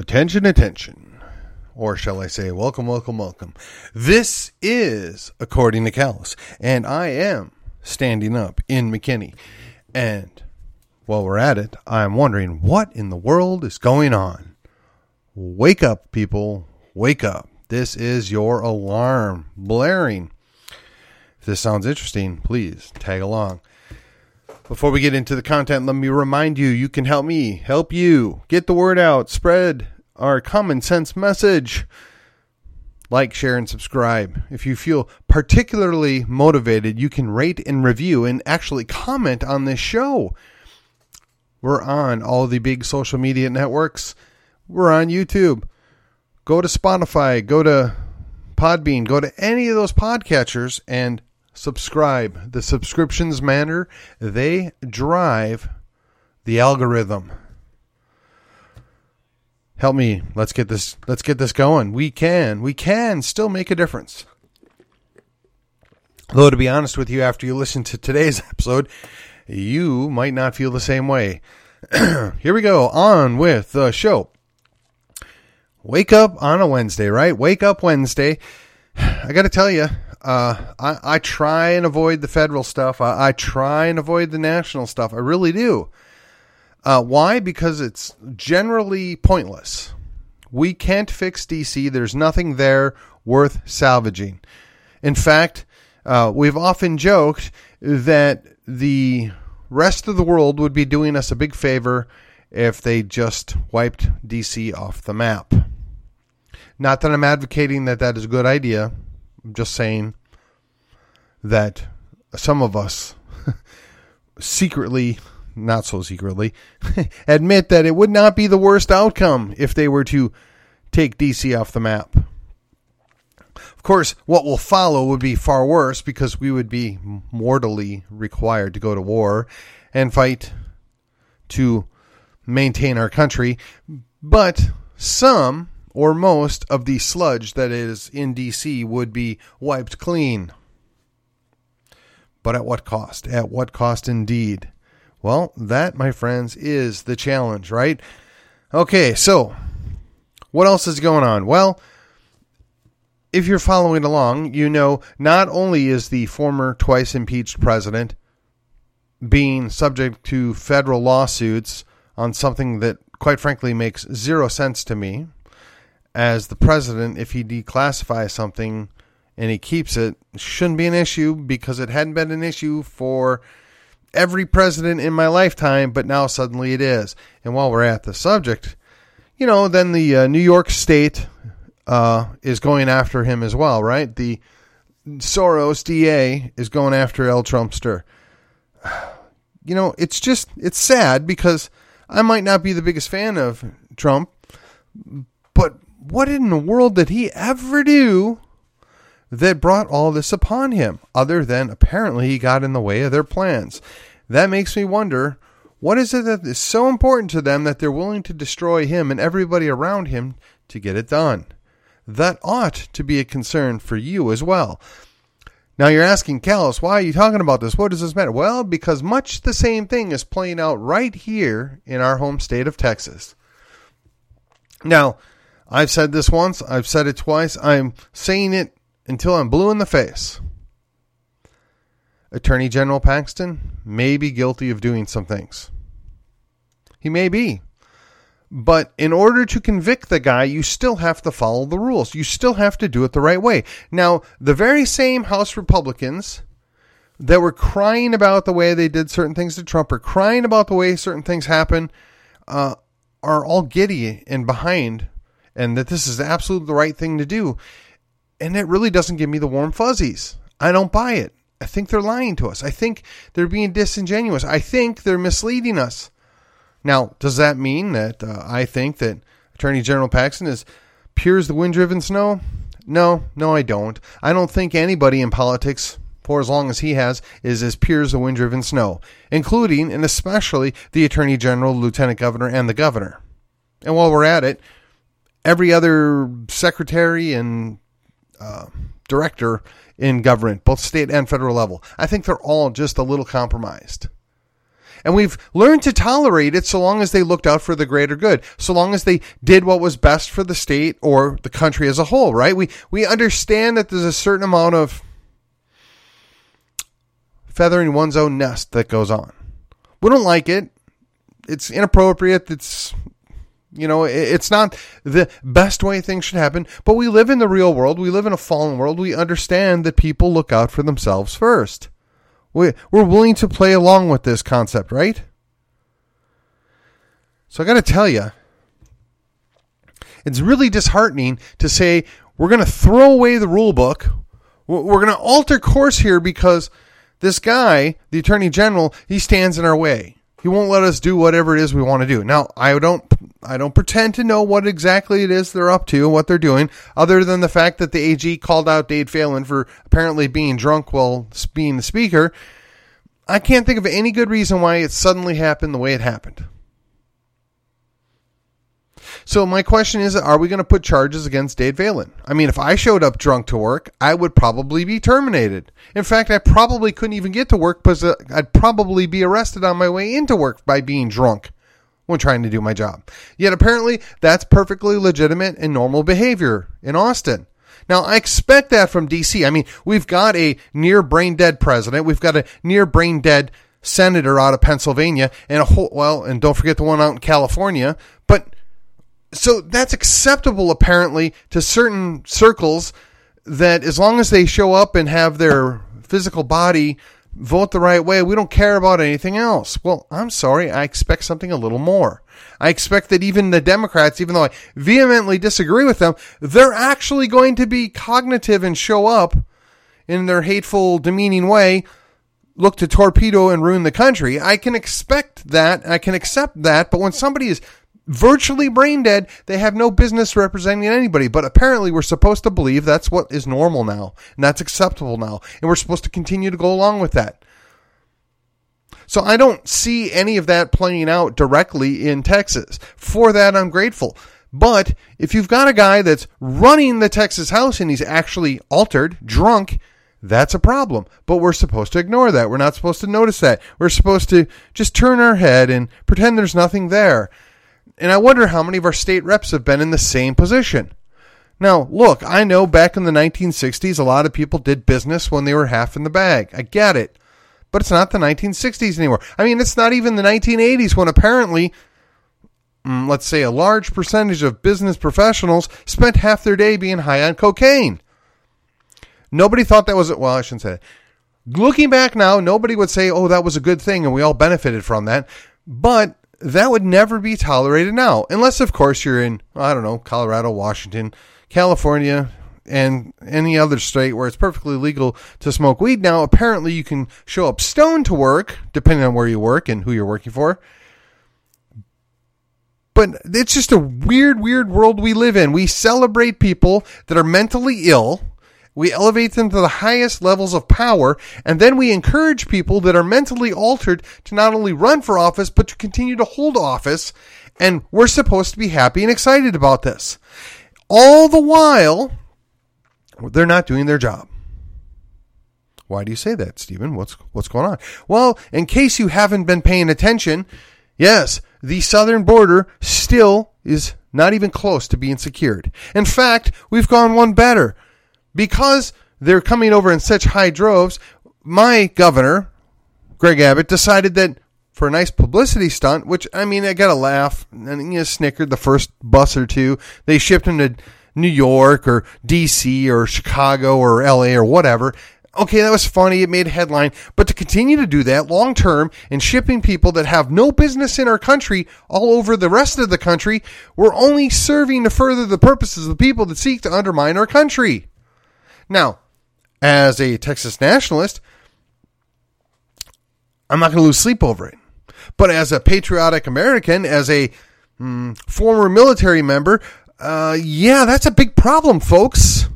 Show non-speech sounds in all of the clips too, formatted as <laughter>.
Attention, attention. Or shall I say, welcome, welcome, welcome. This is According to Callus, and I am standing up in McKinney. And while we're at it, I'm wondering what in the world is going on. Wake up, people. Wake up. This is your alarm blaring. If this sounds interesting, please tag along. Before we get into the content, let me remind you you can help me help you get the word out, spread our common sense message. Like, share, and subscribe. If you feel particularly motivated, you can rate and review and actually comment on this show. We're on all the big social media networks. We're on YouTube. Go to Spotify, go to Podbean, go to any of those podcatchers and subscribe. The subscriptions matter, they drive the algorithm. Help me. Let's get this let's get this going. We can. We can still make a difference. Though to be honest with you after you listen to today's <laughs> episode, you might not feel the same way. <clears throat> Here we go. On with the show. Wake up on a Wednesday, right? Wake up Wednesday. <sighs> I got to tell you, uh, I, I try and avoid the federal stuff. I, I try and avoid the national stuff. I really do. Uh, why? Because it's generally pointless. We can't fix DC. There's nothing there worth salvaging. In fact, uh, we've often joked that the rest of the world would be doing us a big favor if they just wiped DC off the map. Not that I'm advocating that that is a good idea. I'm just saying that some of us <laughs> secretly, not so secretly, <laughs> admit that it would not be the worst outcome if they were to take DC off the map. Of course, what will follow would be far worse because we would be mortally required to go to war and fight to maintain our country. But some or most of the sludge that is in DC would be wiped clean. But at what cost? At what cost indeed? Well, that, my friends, is the challenge, right? Okay, so what else is going on? Well, if you're following along, you know not only is the former twice impeached president being subject to federal lawsuits on something that, quite frankly, makes zero sense to me, as the president, if he declassifies something and he keeps it, shouldn't be an issue because it hadn't been an issue for every president in my lifetime, but now suddenly it is. And while we're at the subject, you know, then the uh, New York State uh, is going after him as well, right? The Soros DA is going after El Trumpster. <sighs> You know, it's just it's sad because I might not be the biggest fan of Trump, but what in the world did he ever do that brought all this upon him, other than apparently he got in the way of their plans? That makes me wonder what is it that is so important to them that they're willing to destroy him and everybody around him to get it done? That ought to be a concern for you as well. Now you're asking Callus, why are you talking about this? What does this matter? Well, because much the same thing is playing out right here in our home state of Texas. Now, I've said this once, I've said it twice, I'm saying it until I'm blue in the face. Attorney General Paxton may be guilty of doing some things. He may be. But in order to convict the guy, you still have to follow the rules. You still have to do it the right way. Now, the very same House Republicans that were crying about the way they did certain things to Trump, or crying about the way certain things happen, uh, are all giddy and behind, and that this is absolutely the right thing to do. And it really doesn't give me the warm fuzzies. I don't buy it. I think they're lying to us. I think they're being disingenuous. I think they're misleading us. Now, does that mean that uh, I think that Attorney General Paxton is pure as the wind driven snow? No, no, I don't. I don't think anybody in politics, for as long as he has, is as pure as the wind driven snow, including and especially the Attorney General, Lieutenant Governor, and the Governor. And while we're at it, every other secretary and uh, director in government, both state and federal level, I think they're all just a little compromised. And we've learned to tolerate it so long as they looked out for the greater good, so long as they did what was best for the state or the country as a whole, right? We, we understand that there's a certain amount of feathering one's own nest that goes on. We don't like it. It's inappropriate. It's you know, it's not the best way things should happen, but we live in the real world. We live in a fallen world. We understand that people look out for themselves first. We, we're willing to play along with this concept, right? So I got to tell you, it's really disheartening to say we're going to throw away the rule book. We're going to alter course here because this guy, the attorney general, he stands in our way. He won't let us do whatever it is we want to do. Now, I don't I don't pretend to know what exactly it is they're up to and what they're doing, other than the fact that the AG called out Dade Phelan for apparently being drunk while being the speaker. I can't think of any good reason why it suddenly happened the way it happened. So my question is, are we going to put charges against Dade Phelan? I mean, if I showed up drunk to work, I would probably be terminated. In fact, I probably couldn't even get to work because uh, I'd probably be arrested on my way into work by being drunk when trying to do my job. Yet apparently that's perfectly legitimate and normal behavior in Austin. Now, I expect that from DC. I mean, we've got a near brain dead president. We've got a near brain dead senator out of Pennsylvania and a whole, well, and don't forget the one out in California. But so that's acceptable apparently to certain circles that as long as they show up and have their physical body vote the right way, we don't care about anything else. Well, I'm sorry, I expect something a little more. I expect that even the Democrats, even though I vehemently disagree with them, they're actually going to be cognitive and show up in their hateful, demeaning way, look to torpedo and ruin the country. I can expect that. I can accept that. But when somebody is virtually brain dead. They have no business representing anybody. But apparently, we're supposed to believe that's what is normal now, and that's acceptable now, and we're supposed to continue to go along with that. So I don't see any of that playing out directly in Texas. For that, I'm grateful. But if you've got a guy that's running the Texas House and he's actually altered, drunk, that's a problem. But we're supposed to ignore that. We're not supposed to notice that. We're supposed to just turn our head and pretend there's nothing there. And I wonder how many of our state reps have been in the same position. Now, look, I know back in the 1960s, a lot of people did business when they were half in the bag. I get it. But it's not the 1960s anymore. I mean, it's not even the 1980s when apparently, mm, let's say, a large percentage of business professionals spent half their day being high on cocaine. Nobody thought that was, well, I shouldn't say that. Looking back now, nobody would say, oh, that was a good thing and we all benefited from that. But that would never be tolerated now, unless, of course, you're in, I don't know, Colorado, Washington, California, and any other state where it's perfectly legal to smoke weed. Now, apparently, you can show up stoned to work, depending on where you work and who you're working for. But it's just a weird, weird world we live in. We celebrate people that are mentally ill we elevate them to the highest levels of power, and then we encourage people that are mentally altered to not only run for office, but to continue to hold office. And we're supposed to be happy and excited about this. All the while, they're not doing their job. Why do you say that, Stephen? What's what's going on? Well, in case you haven't been paying attention, yes, the southern border still is not even close to being secured. In fact, we've gone one better because they're coming over in such high droves, my governor, Greg Abbott, decided that for a nice publicity stunt, which I mean, I got a laugh and you know, snickered the first bus or two. They shipped him to New York or DC or Chicago or LA or whatever. Okay, that was funny. It made a headline. But to continue to do that long term and shipping people that have no business in our country all over the rest of the country, we're only serving to further the purposes of the people that seek to undermine our country. Now, as a Texas nationalist, I'm not going to lose sleep over it. But as a patriotic American, as a mm, former military member, uh, yeah, that's a big problem, folks.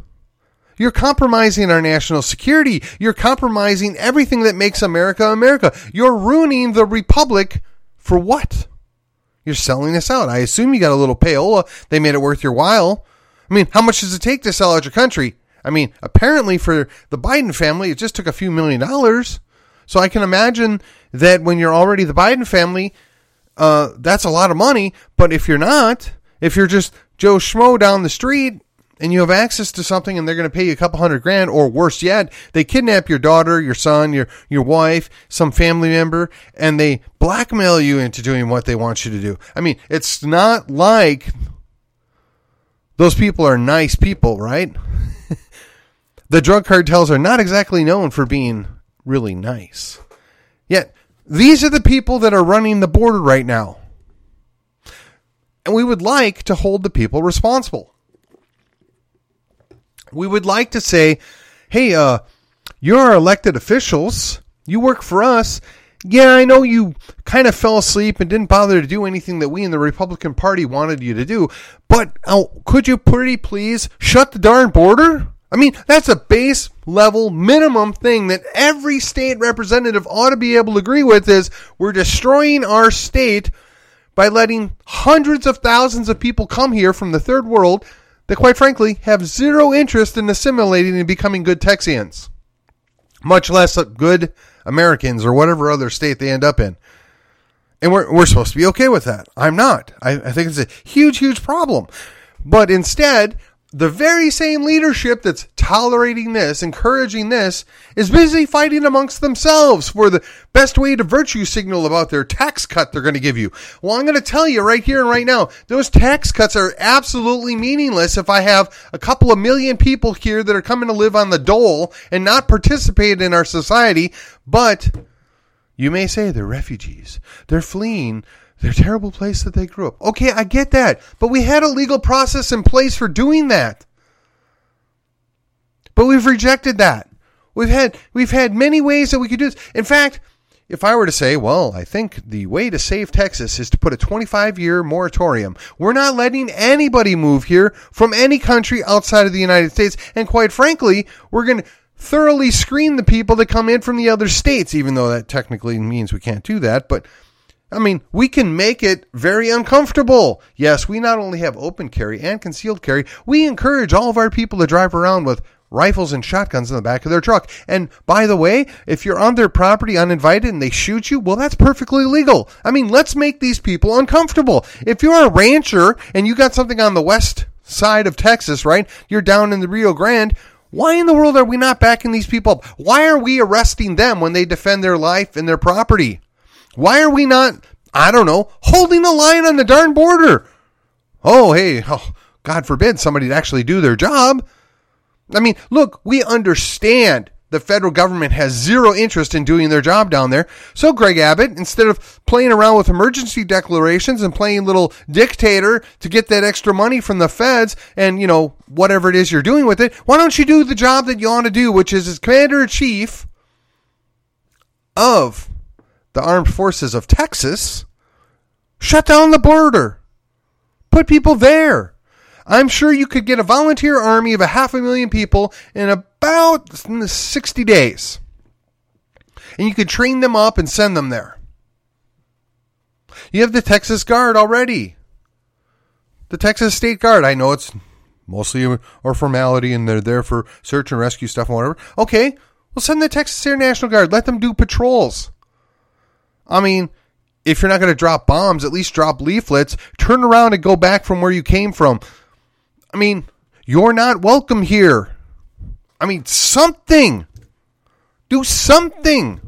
You're compromising our national security. You're compromising everything that makes America America. You're ruining the republic for what? You're selling us out. I assume you got a little payola. They made it worth your while. I mean, how much does it take to sell out your country? I mean, apparently for the Biden family, it just took a few million dollars. So I can imagine that when you're already the Biden family, uh, that's a lot of money. But if you're not, if you're just Joe Schmo down the street and you have access to something and they're going to pay you a couple hundred grand, or worse yet, they kidnap your daughter, your son, your, your wife, some family member, and they blackmail you into doing what they want you to do. I mean, it's not like those people are nice people, right? <laughs> the drug cartels are not exactly known for being really nice. Yet, these are the people that are running the border right now. And we would like to hold the people responsible. We would like to say, hey, uh, you're our elected officials. You work for us. Yeah, I know you kind of fell asleep and didn't bother to do anything that we in the Republican Party wanted you to do, but uh, could you pretty please shut the darn border? I mean, that's a base level minimum thing that every state representative ought to be able to agree with is we're destroying our state by letting hundreds of thousands of people come here from the third world that quite frankly have zero interest in assimilating and becoming good Texians, much less good Americans or whatever other state they end up in. And we're, we're supposed to be okay with that. I'm not. I, I think it's a huge, huge problem. But instead, the very same leadership that's tolerating this, encouraging this, is busy fighting amongst themselves for the best way to virtue signal about their tax cut they're going to give you. Well, I'm going to tell you right here and right now, those tax cuts are absolutely meaningless if I have a couple of million people here that are coming to live on the dole and not participate in our society, but you may say they're refugees. They're fleeing their terrible place that they grew up. Okay, I get that. But we had a legal process in place for doing that. But we've rejected that. We've had we've had many ways that we could do this. In fact, if I were to say, well, I think the way to save Texas is to put a 25 year moratorium. We're not letting anybody move here from any country outside of the United States. And quite frankly, we're going to thoroughly screen the people that come in from the other states, even though that technically means we can't do that. But I mean, we can make it very uncomfortable. Yes, we not only have open carry and concealed carry, we encourage all of our people to drive around with rifles and shotguns in the back of their truck. And by the way, if you're on their property uninvited and they shoot you, well, that's perfectly legal. I mean, let's make these people uncomfortable. If you're a rancher and you got something on the west side of Texas, right? You're down in the Rio Grande. Why in the world are we not backing these people up? Why are we arresting them when they defend their life and their property? Why are we not, I don't know, holding the line on the darn border? Oh, hey, <laughs> oh, God forbid somebody to actually do their job. I mean, look, we understand the federal government has zero interest in doing their job down there. So, Greg Abbott, instead of playing around with emergency declarations and playing little dictator to get that extra money from the feds and, you know, whatever it is you're doing with it, why don't you do the job that you want to do, which is as commander in chief of the armed forces of Texas, shut down the border, put people there. I'm sure you could get a volunteer army of a half a million people in about 60 days. And you could train them up and send them there. You have the Texas Guard already. The Texas State Guard. I know it's mostly a formality and they're there for search and rescue stuff and whatever. Okay, we'll send the Texas Air National Guard. Let them do patrols. I mean, if you're not going to drop bombs, at least drop leaflets. Turn around and go back from where you came from. I mean, you're not welcome here. I mean, something. Do something.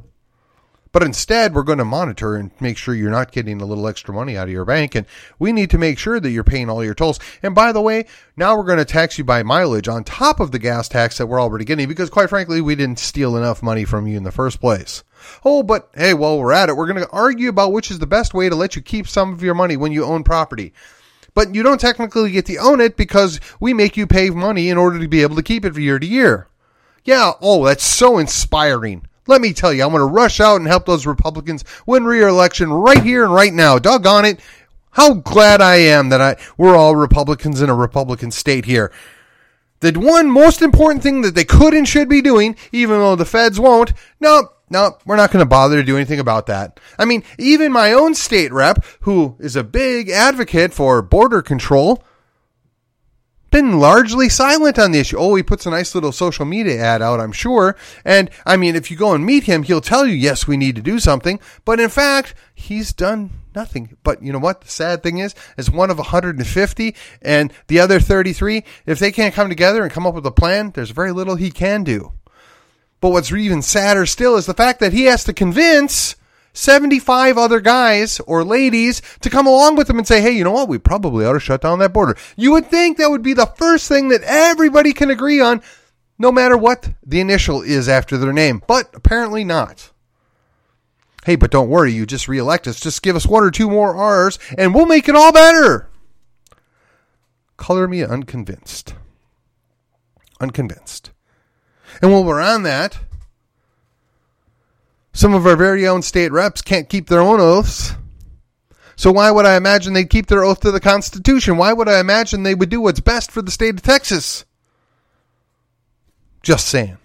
But instead, we're going to monitor and make sure you're not getting a little extra money out of your bank. And we need to make sure that you're paying all your tolls. And by the way, now we're going to tax you by mileage on top of the gas tax that we're already getting because, quite frankly, we didn't steal enough money from you in the first place. Oh, but hey, while we're at it, we're going to argue about which is the best way to let you keep some of your money when you own property. But you don't technically get to own it because we make you pay money in order to be able to keep it year to year. Yeah, oh, that's so inspiring. Let me tell you, I'm going to rush out and help those Republicans win re-election right here and right now. Doggone it. How glad I am that I, we're all Republicans in a Republican state here. The one most important thing that they could and should be doing, even though the feds won't, no, no, we're not going to bother to do anything about that. I mean, even my own state rep, who is a big advocate for border control, been largely silent on the issue. Oh, he puts a nice little social media ad out, I'm sure. And I mean, if you go and meet him, he'll tell you, yes, we need to do something. But in fact, he's done nothing. But you know what? The sad thing is, is one of 150 and the other 33, if they can't come together and come up with a plan, there's very little he can do. But what's even sadder still is the fact that he has to convince 75 other guys or ladies to come along with them and say, hey, you know what? We probably ought to shut down that border. You would think that would be the first thing that everybody can agree on, no matter what the initial is after their name. But apparently not. Hey, but don't worry, you just reelect us. Just give us one or two more R's and we'll make it all better. Color me unconvinced. Unconvinced. And while we're on that, some of our very own state reps can't keep their own oaths. So why would I imagine they'd keep their oath to the Constitution? Why would I imagine they would do what's best for the state of Texas? Just saying.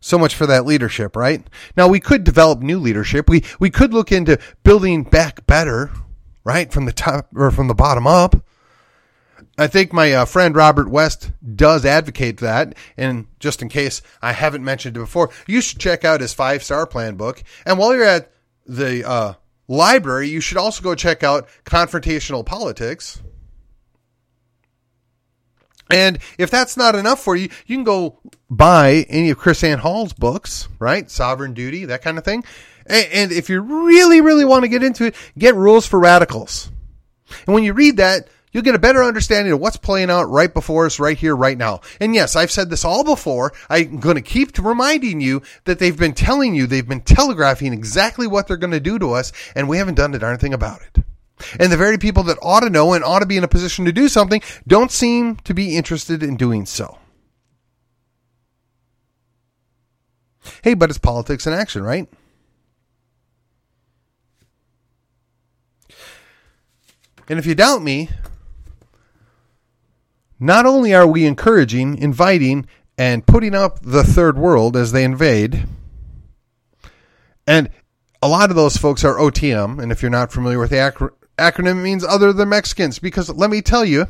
So much for that leadership, right? Now we could develop new leadership. We we could look into building back better, right? From the top or from the bottom up. I think my uh, friend Robert West does advocate that. And just in case I haven't mentioned it before, you should check out his five star plan book. And while you're at the uh, library, you should also go check out Confrontational Politics. And if that's not enough for you, you can go buy any of KrisAnne Hall's books, right? Sovereign Duty, that kind of thing. And, and if you really, really want to get into it, get Rules for Radicals. And when you read that, you'll get a better understanding of what's playing out right before us right here, right now. And yes, I've said this all before. I'm going to keep reminding you that they've been telling you, they've been telegraphing exactly what they're going to do to us, and we haven't done a darn thing about it. And the very people that ought to know and ought to be in a position to do something don't seem to be interested in doing so. Hey, but it's politics in action, right? And if you doubt me, not only are we encouraging, inviting, and putting up the third world as they invade, and a lot of those folks are OTM, and if you're not familiar with the acronym, acronym, it means other than Mexicans, because let me tell you,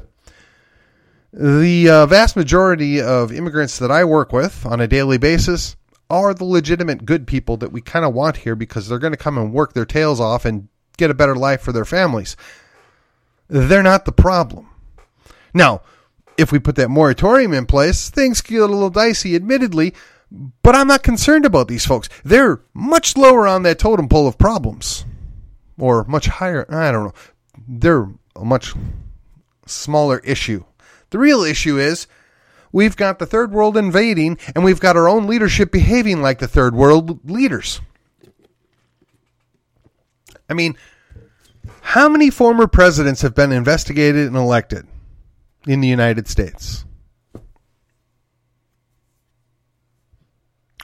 the uh, vast majority of immigrants that I work with on a daily basis are the legitimate good people that we kind of want here because they're going to come and work their tails off and get a better life for their families. They're not the problem. Now, if we put that moratorium in place, things get a little dicey, admittedly, but I'm not concerned about these folks. They're much lower on that totem pole of problems, or much higher. I don't know. They're a much smaller issue. The real issue is we've got the third world invading, and we've got our own leadership behaving like the third world leaders. I mean, how many former presidents have been investigated and elected in the United States?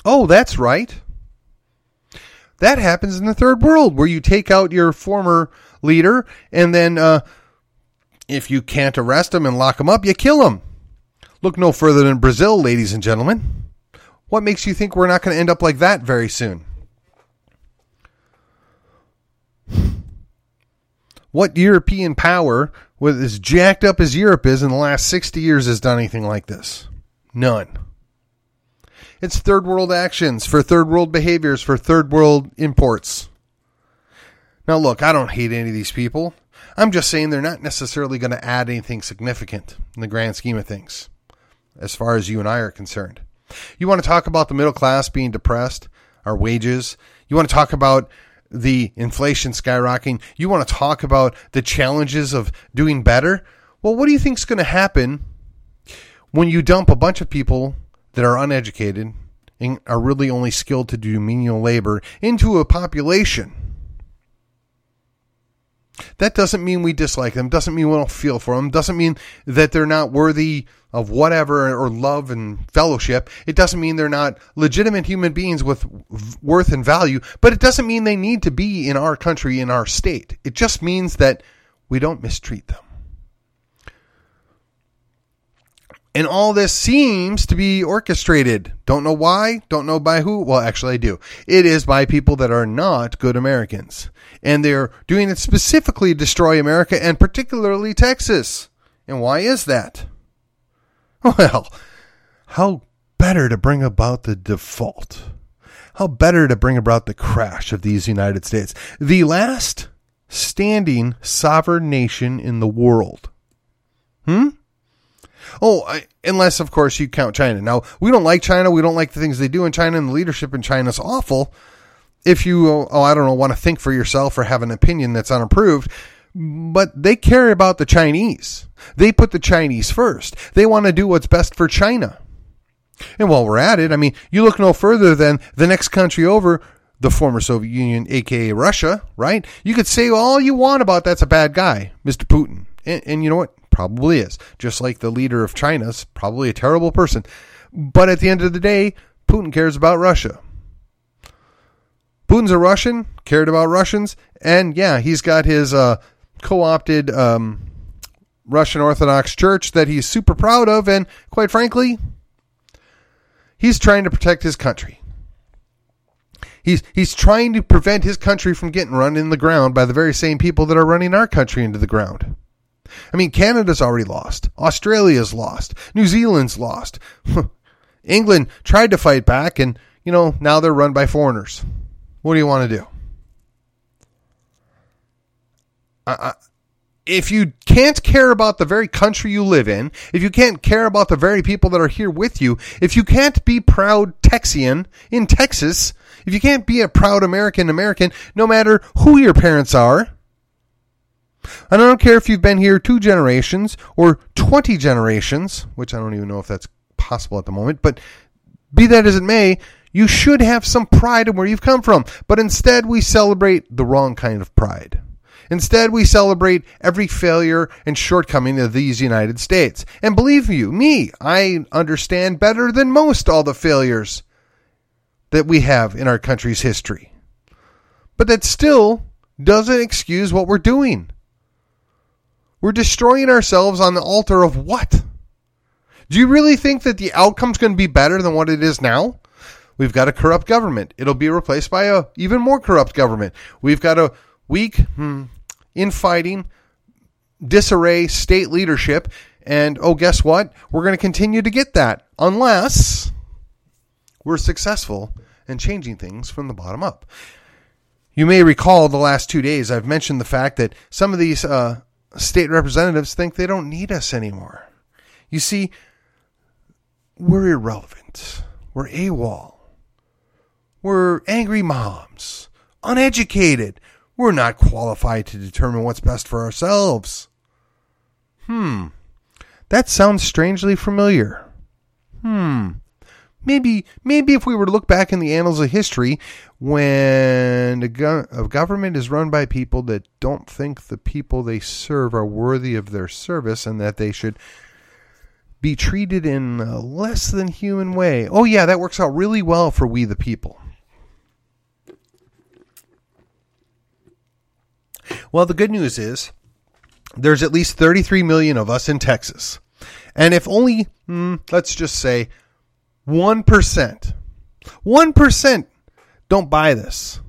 Oh, that's right. That happens in the third world where you take out your former leader and then uh, if you can't arrest him and lock him up, you kill him. Look no further than Brazil, ladies and gentlemen. What makes you think we're not going to end up like that very soon? What European power, with as jacked up as Europe is in the last 60 years, has done anything like this? None. It's third world actions for third world behaviors for third world imports. Now, look, I don't hate any of these people. I'm just saying they're not necessarily going to add anything significant in the grand scheme of things, as far as you and I are concerned. You want to talk about the middle class being depressed, our wages. You want to talk about the inflation skyrocketing. You want to talk about the challenges of doing better. Well, what do you think is going to happen when you dump a bunch of people that are uneducated and are really only skilled to do menial labor into a population. That doesn't mean we dislike them, doesn't mean we don't feel for them, doesn't mean that they're not worthy of whatever or love and fellowship. It doesn't mean they're not legitimate human beings with worth and value, but it doesn't mean they need to be in our country, in our state. It just means that we don't mistreat them. And all this seems to be orchestrated. Don't know why, don't know by who. Well, actually, I do. It is by people that are not good Americans. And they're doing it specifically to destroy America and particularly Texas. And why is that? <laughs> Well, how better to bring about the default? How better to bring about the crash of these United States, the last standing sovereign nation in the world? Hmm? Oh, I, unless, of course, you count China. Now, we don't like China. We don't like the things they do in China, and the leadership in China is awful. If you, oh, I don't know, want to think for yourself or have an opinion that's unapproved, but they care about the Chinese. They put the Chinese first. They want to do what's best for China. And while we're at it, I mean, you look no further than the next country over, the former Soviet Union, aka Russia, right? You could say all you want about that's a bad guy, Mr. Putin. And, and you know what? Probably is. Just like the leader of China's probably a terrible person. But at the end of the day, Putin cares about Russia. Putin's a Russian, cared about Russians, and yeah, he's got his uh, co-opted um, Russian Orthodox Church that he's super proud of, and quite frankly, he's trying to protect his country. He's he's trying to prevent his country from getting run in the ground by the very same people that are running our country into the ground. I mean, Canada's already lost. Australia's lost. New Zealand's lost. <laughs> England tried to fight back, and you know now they're run by foreigners. What do you want to do? I, if you can't care about the very country you live in, if you can't care about the very people that are here with you, if you can't be proud Texian in Texas, if you can't be a proud American American, no matter who your parents are, and I don't care if you've been here two generations or 20 generations, which I don't even know if that's possible at the moment, but be that as it may, you should have some pride in where you've come from. But instead, we celebrate the wrong kind of pride. Instead, we celebrate every failure and shortcoming of these United States. And believe you, me, I understand better than most all the failures that we have in our country's history. But that still doesn't excuse what we're doing. We're destroying ourselves on the altar of what? Do you really think that the outcome's going to be better than what it is now? We've got a corrupt government. It'll be replaced by a even more corrupt government. We've got a weak, hmm, infighting, disarray state leadership. And oh, guess what? We're going to continue to get that unless we're successful in changing things from the bottom up. You may recall the last two days I've mentioned the fact that some of these uh, state representatives think they don't need us anymore. You see, we're irrelevant. We're AWOL. We're angry moms, uneducated. We're not qualified to determine what's best for ourselves. Hmm. That sounds strangely familiar. Hmm. Maybe, maybe if we were to look back in the annals of history, when a, go- a government is run by people that don't think the people they serve are worthy of their service and that they should be treated in a less than human way. Oh, yeah, that works out really well for we the people. Well, the good news is there's at least 33 million of us in Texas. And if only, hmm, let's just say, 1%, 1% don't buy this,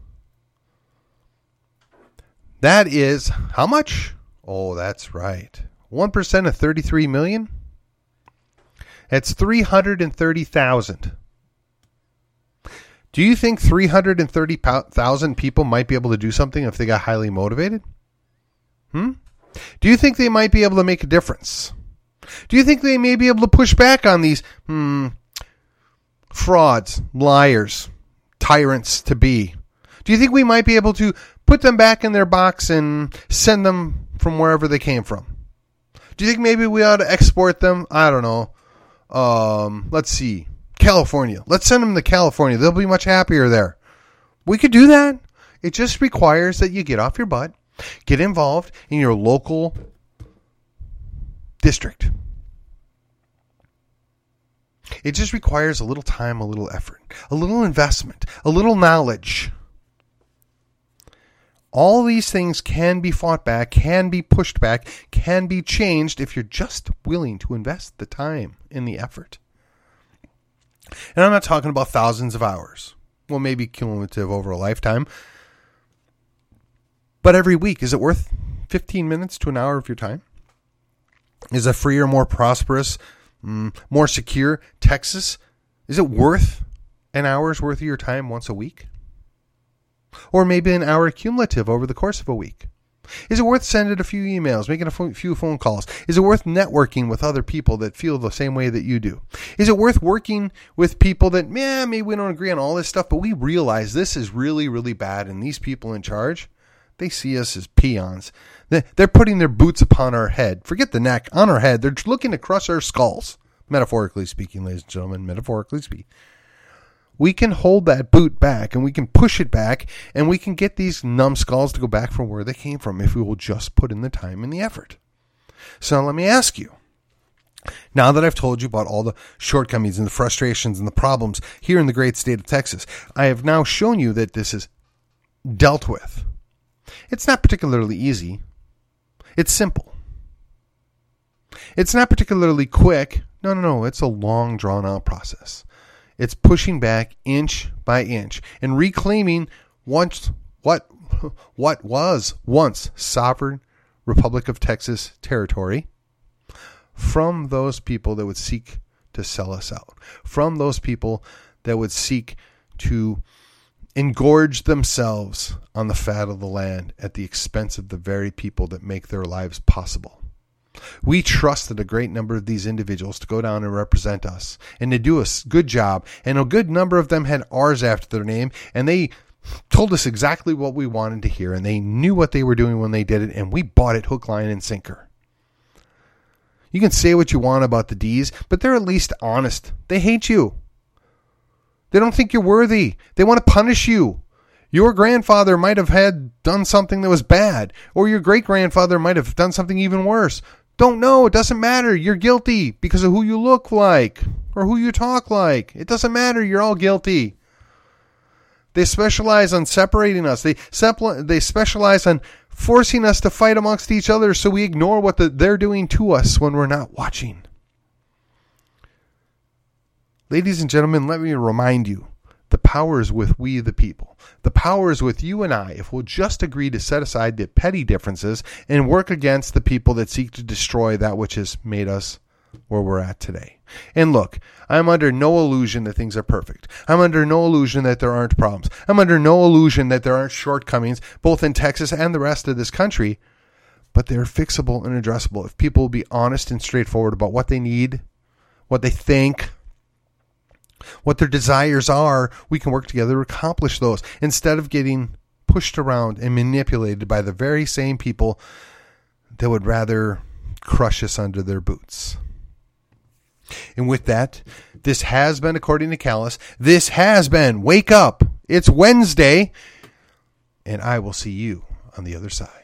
that is how much? Oh, that's right. 1% of 33 million? That's 330,000. Do you think 330,000 people might be able to do something if they got highly motivated? Hmm? Do you think they might be able to make a difference? Do you think they may be able to push back on these hmm, frauds, liars, tyrants to be? Do you think we might be able to put them back in their box and send them from wherever they came from? Do you think maybe we ought to export them? I don't know. Um, let's see. California. Let's send them to California. They'll be much happier there. We could do that. It just requires that you get off your butt, get involved in your local district. It just requires a little time, a little effort, a little investment, a little knowledge. All these things can be fought back, can be pushed back, can be changed if you're just willing to invest the time and the effort. And I'm not talking about thousands of hours. Well, maybe cumulative over a lifetime. But every week, is it worth 15 minutes to an hour of your time? Is a freer, more prosperous, mm, more secure Texas, is it worth an hour's worth of your time once a week? Or maybe an hour cumulative over the course of a week? Is it worth sending a few emails, making a few phone calls? Is it worth networking with other people that feel the same way that you do? Is it worth working with people that, yeah, maybe we don't agree on all this stuff, but we realize this is really, really bad, and these people in charge, they see us as peons. They're putting their boots upon our head. Forget the neck, on our head. They're looking to crush our skulls. Metaphorically speaking, ladies and gentlemen, metaphorically speaking we can hold that boot back and we can push it back and we can get these numbskulls to go back from where they came from if we will just put in the time and the effort. So let me ask you. Now that I've told you about all the shortcomings and the frustrations and the problems here in the great state of Texas, I have now shown you that this is dealt with. It's not particularly easy. It's simple. It's not particularly quick. No, no, no. It's a long, drawn out process. It's pushing back inch by inch and reclaiming once what <laughs> what was once sovereign Republic of Texas territory from those people that would seek to sell us out, from those people that would seek to engorge themselves on the fat of the land at the expense of the very people that make their lives possible. We trusted a great number of these individuals to go down and represent us and to do a good job. And a good number of them had R's after their name, and they told us exactly what we wanted to hear, and they knew what they were doing when they did it, and we bought it hook, line, and sinker. You can say what you want about the D's, but they're at least honest. They hate you. They don't think you're worthy. They want to punish you. Your grandfather might have had done something that was bad, or your great grandfather might have done something even worse. Don't know. It doesn't matter. You're guilty because of who you look like or who you talk like. It doesn't matter. You're all guilty. They specialize on separating us. They they specialize on forcing us to fight amongst each other so we ignore what the, they're doing to us when we're not watching. Ladies and gentlemen, let me remind you the power is with we, the people. The power is with you and I if we'll just agree to set aside the petty differences and work against the people that seek to destroy that which has made us where we're at today. And look, I'm under no illusion that things are perfect. I'm under no illusion that there aren't problems. I'm under no illusion that there aren't shortcomings, both in Texas and the rest of this country. But they're fixable and addressable if people will be honest and straightforward about what they need, what they think, what their desires are, we can work together to accomplish those instead of getting pushed around and manipulated by the very same people that would rather crush us under their boots. And with that, this has been, according to Callus, this has been Wake Up. It's Wednesday, and I will see you on the other side.